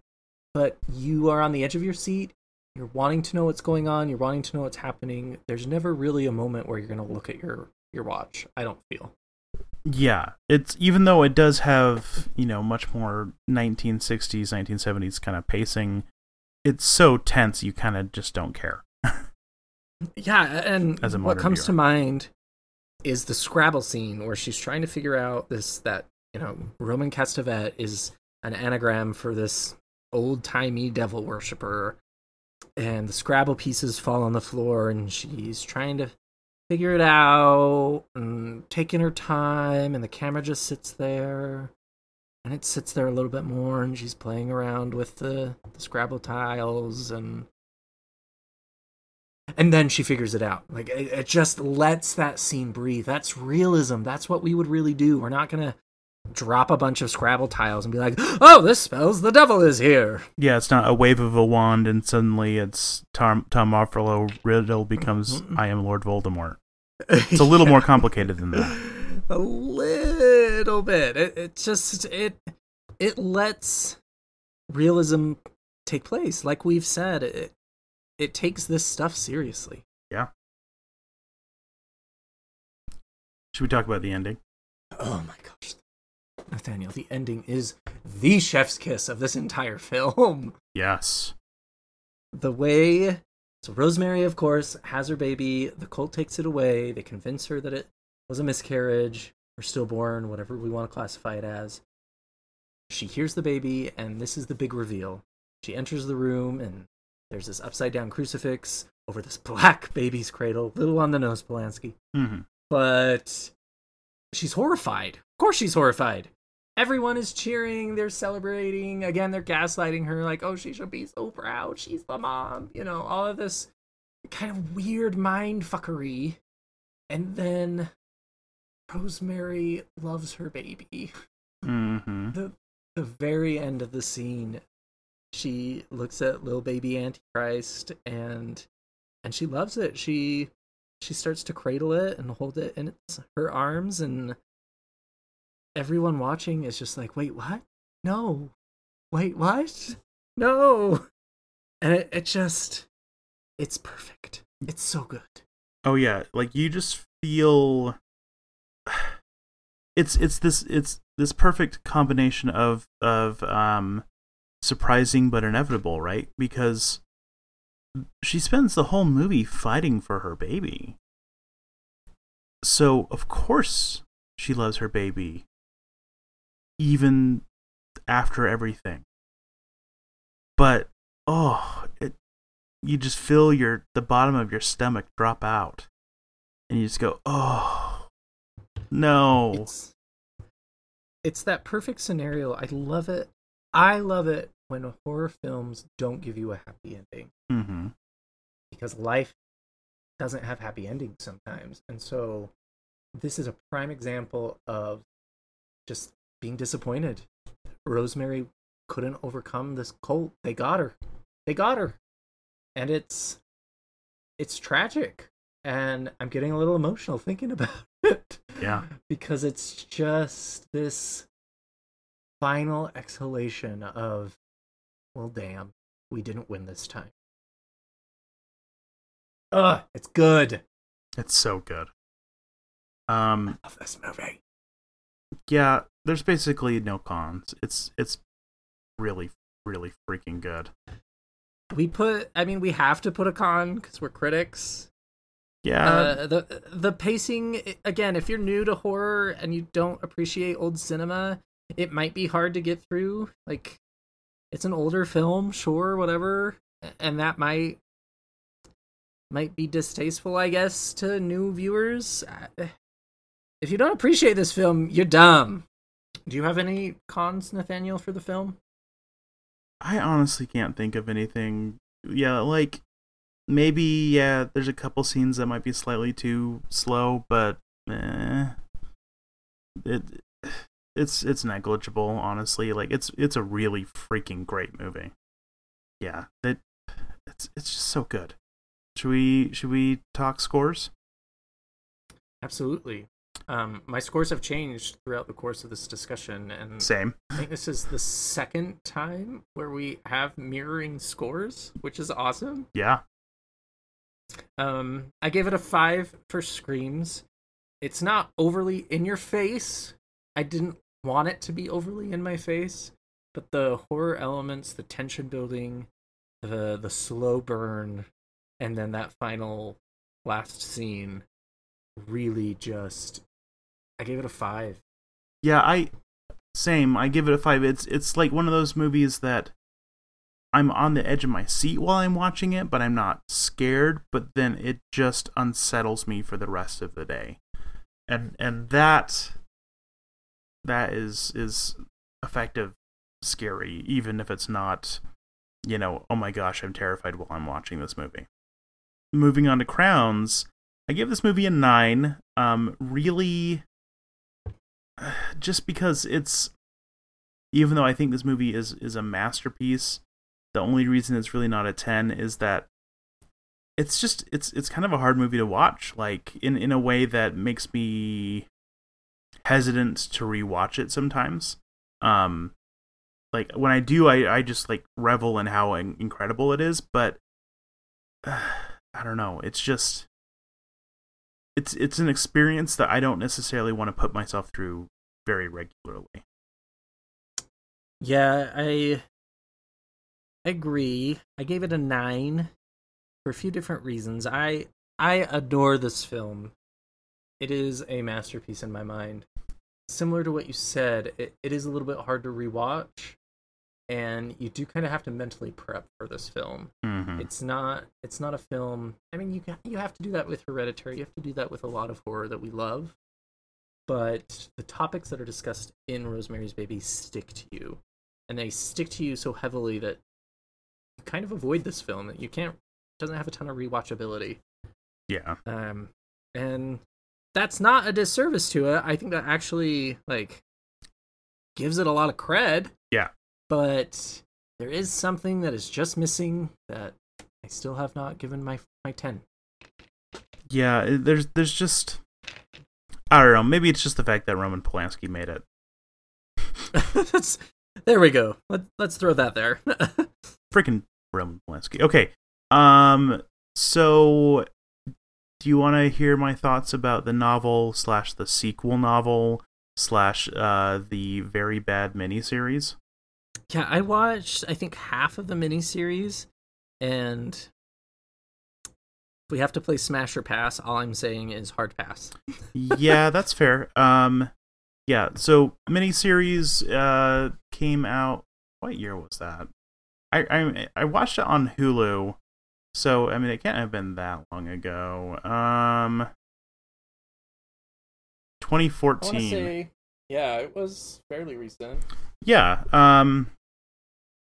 but you are on the edge of your seat you're wanting to know what's going on you're wanting to know what's happening there's never really a moment where you're going to look at your your watch i don't feel yeah it's even though it does have you know much more 1960s 1970s kind of pacing it's so tense you kind of just don't care yeah and As a what comes viewer. to mind is the scrabble scene where she's trying to figure out this that you know roman castevet is an anagram for this old-timey devil worshiper and the scrabble pieces fall on the floor and she's trying to figure it out and taking her time and the camera just sits there and it sits there a little bit more and she's playing around with the, the scrabble tiles and and then she figures it out. Like it, it just lets that scene breathe. That's realism. That's what we would really do. We're not gonna drop a bunch of Scrabble tiles and be like, "Oh, this spells the devil is here." Yeah, it's not a wave of a wand and suddenly it's Tom Tom Marvolo riddle becomes I am Lord Voldemort. It's a little more complicated than that. a little bit. It, it just it it lets realism take place. Like we've said, it it takes this stuff seriously. Yeah. Should we talk about the ending? Oh my gosh. Nathaniel, the ending is the chef's kiss of this entire film. Yes. The way so Rosemary, of course, has her baby. The cult takes it away. They convince her that it was a miscarriage or stillborn, whatever we want to classify it as. She hears the baby, and this is the big reveal. She enters the room, and there's this upside down crucifix over this black baby's cradle. Little on the nose, Polanski. Mm-hmm. But she's horrified. Of course, she's horrified. Everyone is cheering. They're celebrating. Again, they're gaslighting her, like, oh, she should be so proud. She's the mom. You know, all of this kind of weird mind fuckery. And then Rosemary loves her baby. Mm-hmm. The, the very end of the scene, she looks at little baby Antichrist and and she loves it. She she starts to cradle it and hold it in her arms and everyone watching is just like, wait, what? No. Wait, what? No. And it, it just, it's perfect. It's so good. Oh yeah, like you just feel it's it's this it's this perfect combination of of um surprising but inevitable, right? Because she spends the whole movie fighting for her baby. So, of course, she loves her baby even after everything. But oh, it you just feel your the bottom of your stomach drop out. And you just go, "Oh, no." It's, it's that perfect scenario. I love it. I love it when horror films don't give you a happy ending Mhm. because life doesn't have happy endings sometimes. And so this is a prime example of just being disappointed. Rosemary couldn't overcome this cult. They got her. They got her. And it's it's tragic. And I'm getting a little emotional thinking about it. Yeah. Because it's just this final exhalation of well damn, we didn't win this time. Ugh, it's good. It's so good. Um Love this movie. yeah, there's basically no cons. It's it's really really freaking good. We put I mean we have to put a con because we're critics. Yeah. uh, the the pacing again if you're new to horror and you don't appreciate old cinema it might be hard to get through like it's an older film sure whatever and that might might be distasteful i guess to new viewers Uh, if you don't appreciate this film you're dumb do you have any cons nathaniel for the film I honestly can't think of anything. Yeah, like maybe yeah, there's a couple scenes that might be slightly too slow, but eh, it it's it's negligible, honestly. Like it's it's a really freaking great movie. Yeah, it it's it's just so good. Should we should we talk scores? absolutely um my scores have changed throughout the course of this discussion and Same. I think this is the second time where we have mirroring scores, which is awesome. Yeah. Um, I gave it a five for screams. It's not overly in your face. I didn't want it to be overly in my face, but the horror elements, the tension building, the the slow burn, and then that final last scene really just I gave it a five. Yeah, I same. I give it a five. It's it's like one of those movies that I'm on the edge of my seat while I'm watching it, but I'm not scared. But then it just unsettles me for the rest of the day, and and that that is is effective, scary, even if it's not, you know, oh my gosh, I'm terrified while I'm watching this movie. Moving on to Crowns, I give this movie a nine. Um, really just because it's even though I think this movie is is a masterpiece, the only reason it's really not a 10 is that it's just it's it's kind of a hard movie to watch like in in a way that makes me hesitant to rewatch it sometimes. Um like when I do I I just like revel in how incredible it is, but uh, I don't know, it's just it's it's an experience that I don't necessarily want to put myself through very regularly. Yeah, I agree. I gave it a nine for a few different reasons. I I adore this film. It is a masterpiece in my mind. Similar to what you said, it, it is a little bit hard to rewatch, and you do kind of have to mentally prep for this film. Mm-hmm. It's not it's not a film. I mean, you ca- you have to do that with Hereditary. You have to do that with a lot of horror that we love. But the topics that are discussed in Rosemary's Baby stick to you, and they stick to you so heavily that you kind of avoid this film. That you can't it doesn't have a ton of rewatchability. Yeah. Um, and that's not a disservice to it. I think that actually like gives it a lot of cred. Yeah. But there is something that is just missing that I still have not given my my ten. Yeah, there's there's just I don't know, maybe it's just the fact that Roman Polanski made it. That's- there we go. Let, let's throw that there. Freaking Roman Polanski. Okay. Um so do you want to hear my thoughts about the novel slash the sequel novel slash uh the very bad miniseries? Yeah, I watched I think half of the miniseries, and if we have to play Smash or Pass, all I'm saying is hard pass. yeah, that's fair. Um, yeah. So miniseries uh came out. What year was that? I I I watched it on Hulu. So I mean, it can't have been that long ago. Um, 2014. yeah, it was fairly recent. Yeah. Um.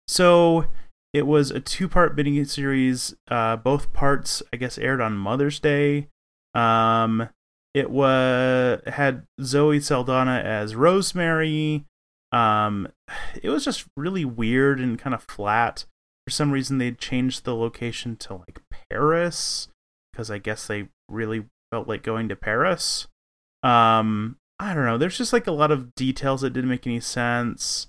So it was a two-part miniseries. Uh, both parts, I guess, aired on Mother's Day. Um, it was had Zoe Saldana as Rosemary. Um, it was just really weird and kind of flat. For some reason, they changed the location to like Paris because I guess they really felt like going to Paris. Um, I don't know. There's just like a lot of details that didn't make any sense.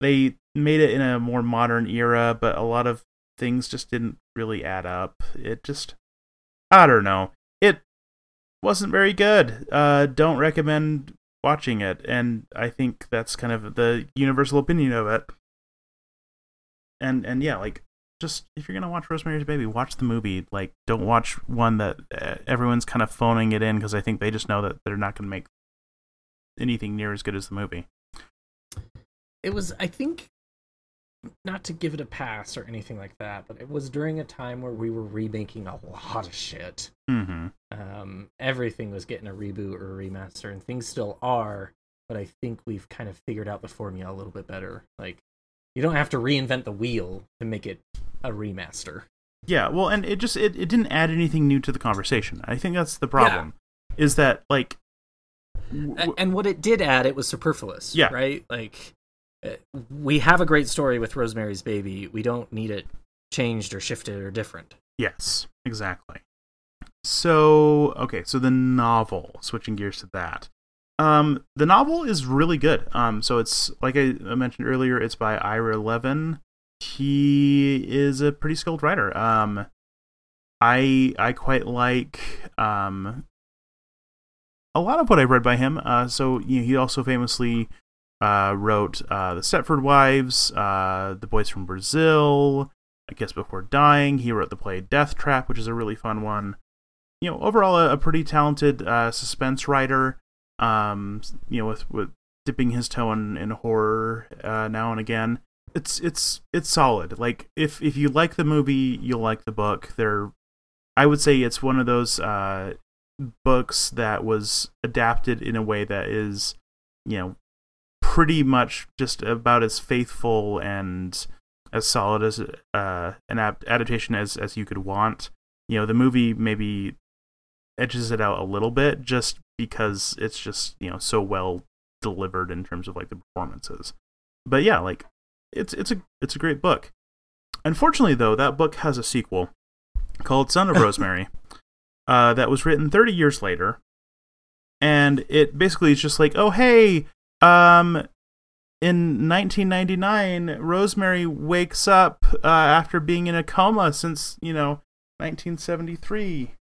They made it in a more modern era, but a lot of things just didn't really add up. It just, I don't know. It wasn't very good. Uh, don't recommend watching it, and I think that's kind of the universal opinion of it. And and yeah, like just if you're gonna watch Rosemary's Baby, watch the movie. Like, don't watch one that uh, everyone's kind of phoning it in because I think they just know that they're not gonna make anything near as good as the movie. It was, I think, not to give it a pass or anything like that, but it was during a time where we were remaking a lot of shit. Mm-hmm. Um, everything was getting a reboot or a remaster, and things still are. But I think we've kind of figured out the formula a little bit better. Like, you don't have to reinvent the wheel to make it a remaster. Yeah, well, and it just it, it didn't add anything new to the conversation. I think that's the problem. Is that like and what it did add, it was superfluous. Yeah. Right? Like, uh, we have a great story with Rosemary's Baby. We don't need it changed or shifted or different. Yes, exactly. So, okay, so the novel, switching gears to that. Um, the novel is really good. Um, so it's like I I mentioned earlier, it's by Ira Levin. He is a pretty skilled writer. Um, I I quite like um a lot of what I've read by him. Uh, so you know, he also famously uh, wrote uh, the Stepford Wives, uh, The Boys from Brazil, I guess before dying, he wrote the play Death Trap, which is a really fun one. You know, overall a, a pretty talented uh, suspense writer. Um, you know, with with dipping his toe in, in horror uh, now and again. It's it's it's solid. Like if if you like the movie, you'll like the book. They're, I would say it's one of those uh, books that was adapted in a way that is, you know, pretty much just about as faithful and as solid as uh, an adaptation as as you could want. You know, the movie maybe edges it out a little bit just because it's just you know so well delivered in terms of like the performances. But yeah, like it's it's a it's a great book. Unfortunately, though, that book has a sequel called Son of Rosemary uh, that was written 30 years later, and it basically is just like, oh hey, um, in 1999, Rosemary wakes up uh, after being in a coma since you know 1973.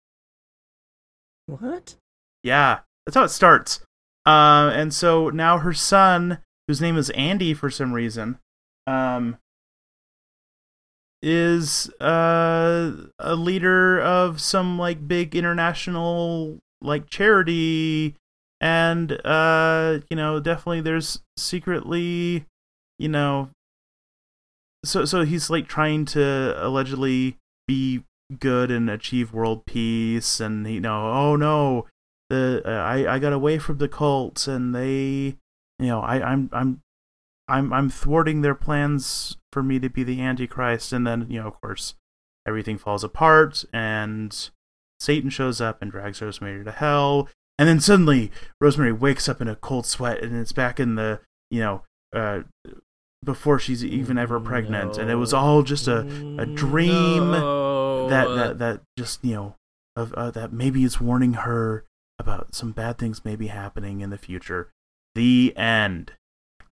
What? Yeah, that's how it starts. Uh, and so now her son, whose name is Andy for some reason, um, is uh, a leader of some like big international like charity. And uh you know definitely there's secretly you know so so he's like trying to allegedly be good and achieve world peace. And you know oh no the uh, I I got away from the cults and they you know I I'm I'm I'm I'm thwarting their plans for me to be the antichrist and then you know of course everything falls apart and Satan shows up and drags Rosemary to hell and then suddenly Rosemary wakes up in a cold sweat and it's back in the you know uh before she's even ever pregnant No. and it was all just a a dream No. that that that just you know of uh, that maybe is warning her about some bad things maybe happening in the future the end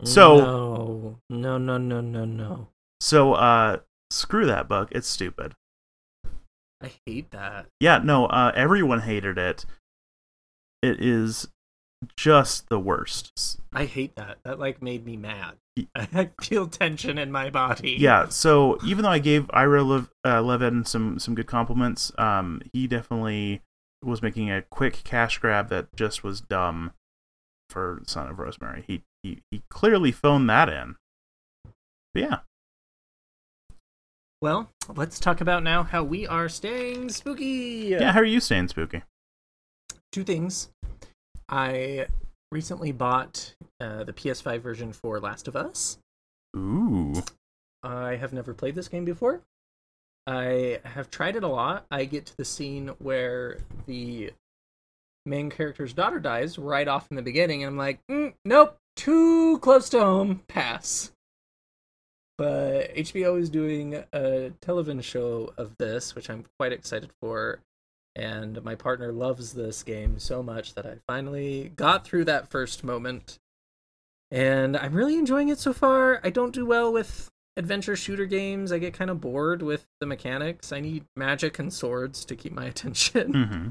so- no, no, no, no, no, no. so uh screw that book it's stupid I hate that. yeah no uh everyone hated it it is just the worst I hate that. That like made me mad. I feel tension in my body. yeah so even though i gave ira Lev- uh, levin some some good compliments um he definitely was making a quick cash grab that just was dumb for son of rosemary he he, he clearly phoned that in but yeah Well, let's talk about now how we are staying spooky. yeah how are you staying spooky Two things. I recently bought uh, the PS5 version for Last of Us. ooh I have never played this game before. I have tried it a lot. I get to the scene where the main character's daughter dies right off in the beginning, and I'm like, mm, nope, too close to home, pass. But HBO is doing a television show of this, which I'm quite excited for. And my partner loves this game so much that I finally got through that first moment. And I'm really enjoying it so far. I don't do well with adventure shooter games. I get kind of bored with the mechanics. I need magic and swords to keep my attention. mm-hmm.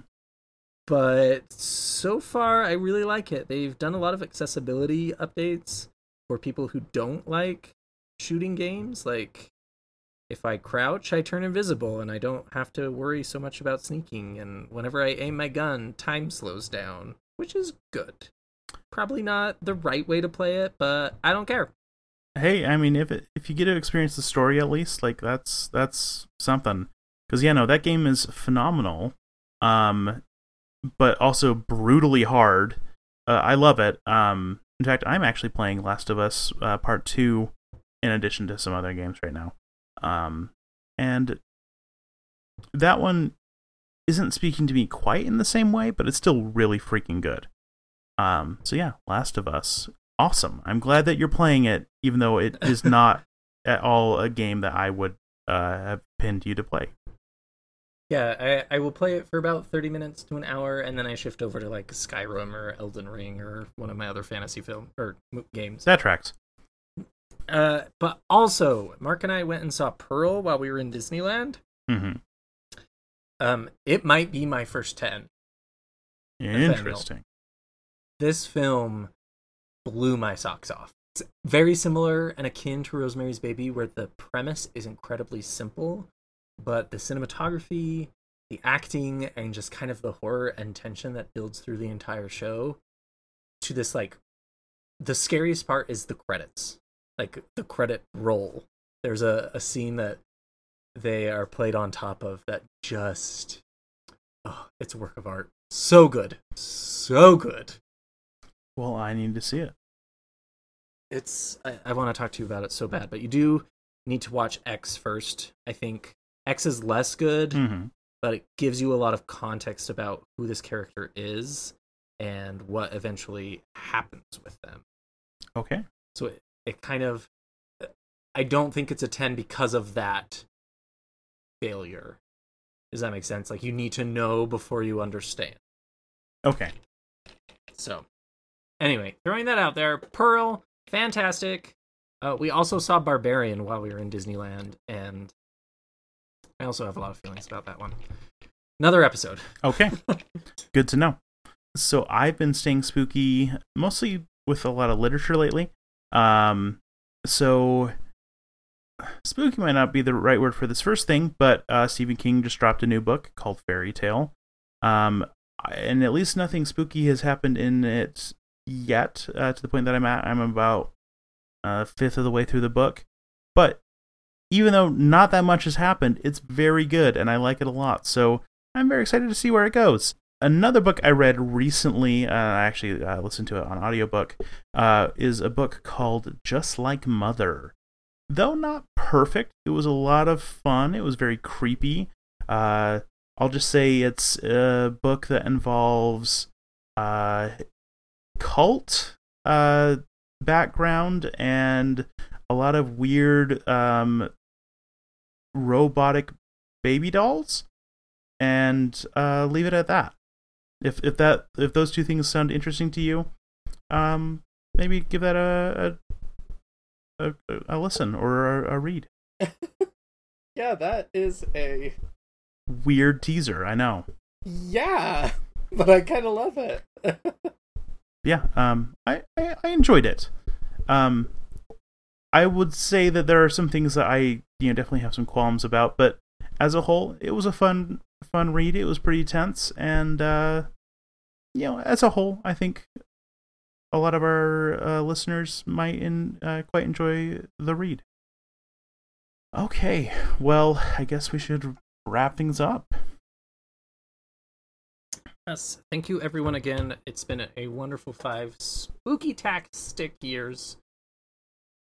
But so far, I really like it. They've done a lot of accessibility updates for people who don't like shooting games. Like, if I crouch, I turn invisible and I don't have to worry so much about sneaking. And whenever I aim my gun, time slows down, which is good. Probably not the right way to play it, but I don't care. hey i mean if it, if you get to experience the story at least like that's that's something because yeah no that game is phenomenal um but also brutally hard. Uh, i love it. Um in fact i'm actually playing last of us uh, part 2 in addition to some other games right now. Um and that one isn't speaking to me quite in the same way but it's still really freaking good. Um so yeah last of us. Awesome. I'm glad that you're playing it, even though it is not at all a game that I would uh, have pinned you to play. Yeah, I, I will play it for about 30 minutes to an hour, and then I shift over to like Skyrim or Elden Ring or one of my other fantasy film or games. That tracks. Uh, but also, Mark and I went and saw Pearl while we were in Disneyland. hmm Um, it might be my first 10. Interesting. This film blew my socks off. It's very similar and akin to Rosemary's Baby, where the premise is incredibly simple, but the cinematography, the acting, and just kind of the horror and tension that builds through the entire show to this like the scariest part is the credits. Like the credit roll. There's a, a scene that they are played on top of that just oh, it's a work of art. So good. So good. Well, I need to see it. it's I, I want to talk to you about it so bad, but you do need to watch X first. I think X is less good, hmm but it gives you a lot of context about who this character is and what eventually happens with them. Okay. So it, it kind of I don't think it's a 10 because of that failure. Does that make sense? Like you need to know before you understand. Okay. So, anyway, throwing that out there, Pearl, fantastic. Uh, we also saw Barbarian while we were in Disneyland, and I also have a lot of feelings about that one. Another episode. Okay. Good to know. So I've been staying spooky mostly with a lot of literature lately. Um, so spooky might not be the right word for this first thing, but uh, Stephen King just dropped a new book called Fairy Tale. Um, and at least nothing spooky has happened in it yet uh, to the point that I'm at. I'm about a uh, fifth of the way through the book. But even though not that much has happened, it's very good and I like it a lot. So I'm very excited to see where it goes. Another book I read recently, uh, I actually uh, listened to it on audiobook, uh, is a book called Just Like Mother. Though not perfect, it was a lot of fun. It was very creepy. Uh, I'll just say it's a book that involves uh, cult uh, background and a lot of weird um, robotic baby dolls, and uh, leave it at that. If if that if those two things sound interesting to you, um, maybe give that a a, a, a listen or a, a read. yeah, that is a weird teaser. I know. Yeah, but I kind of love it. yeah, um, I, I, I enjoyed it. Um, I would say that there are some things that I you know definitely have some qualms about, but as a whole, it was a fun fun read. It was pretty tense, and uh, you know, as a whole, I think a lot of our uh, listeners might in, uh, quite enjoy the read. Okay, well, I guess we should wrap things up. Yes, thank you everyone again. It's been a wonderful five spooky tastic years.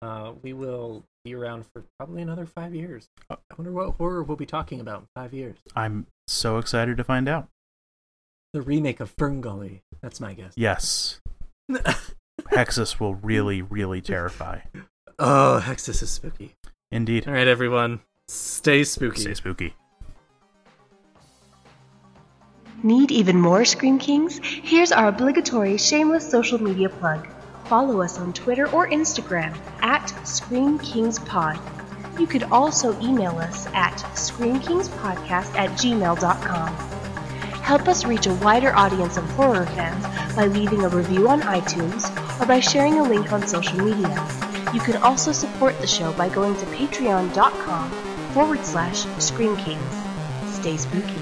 Uh, we will be around for probably another five years. I wonder what horror we'll be talking about in five years. I'm so excited to find out. The remake of Ferngully. That's my guess. Yes. Hexxus will really, really terrify. Oh, Hexxus is spooky. Indeed. All right, everyone. Stay spooky. Stay spooky. Need even more Scream Kings? Here's our obligatory shameless social media plug. Follow us on Twitter or Instagram at Scream Kings Pod. You could also email us at screamkingspodcast at gmail.com. Help us reach a wider audience of horror fans by leaving a review on iTunes or by sharing a link on social media. You can also support the show by going to patreon.com forward slash Scream Kings. Stay spooky.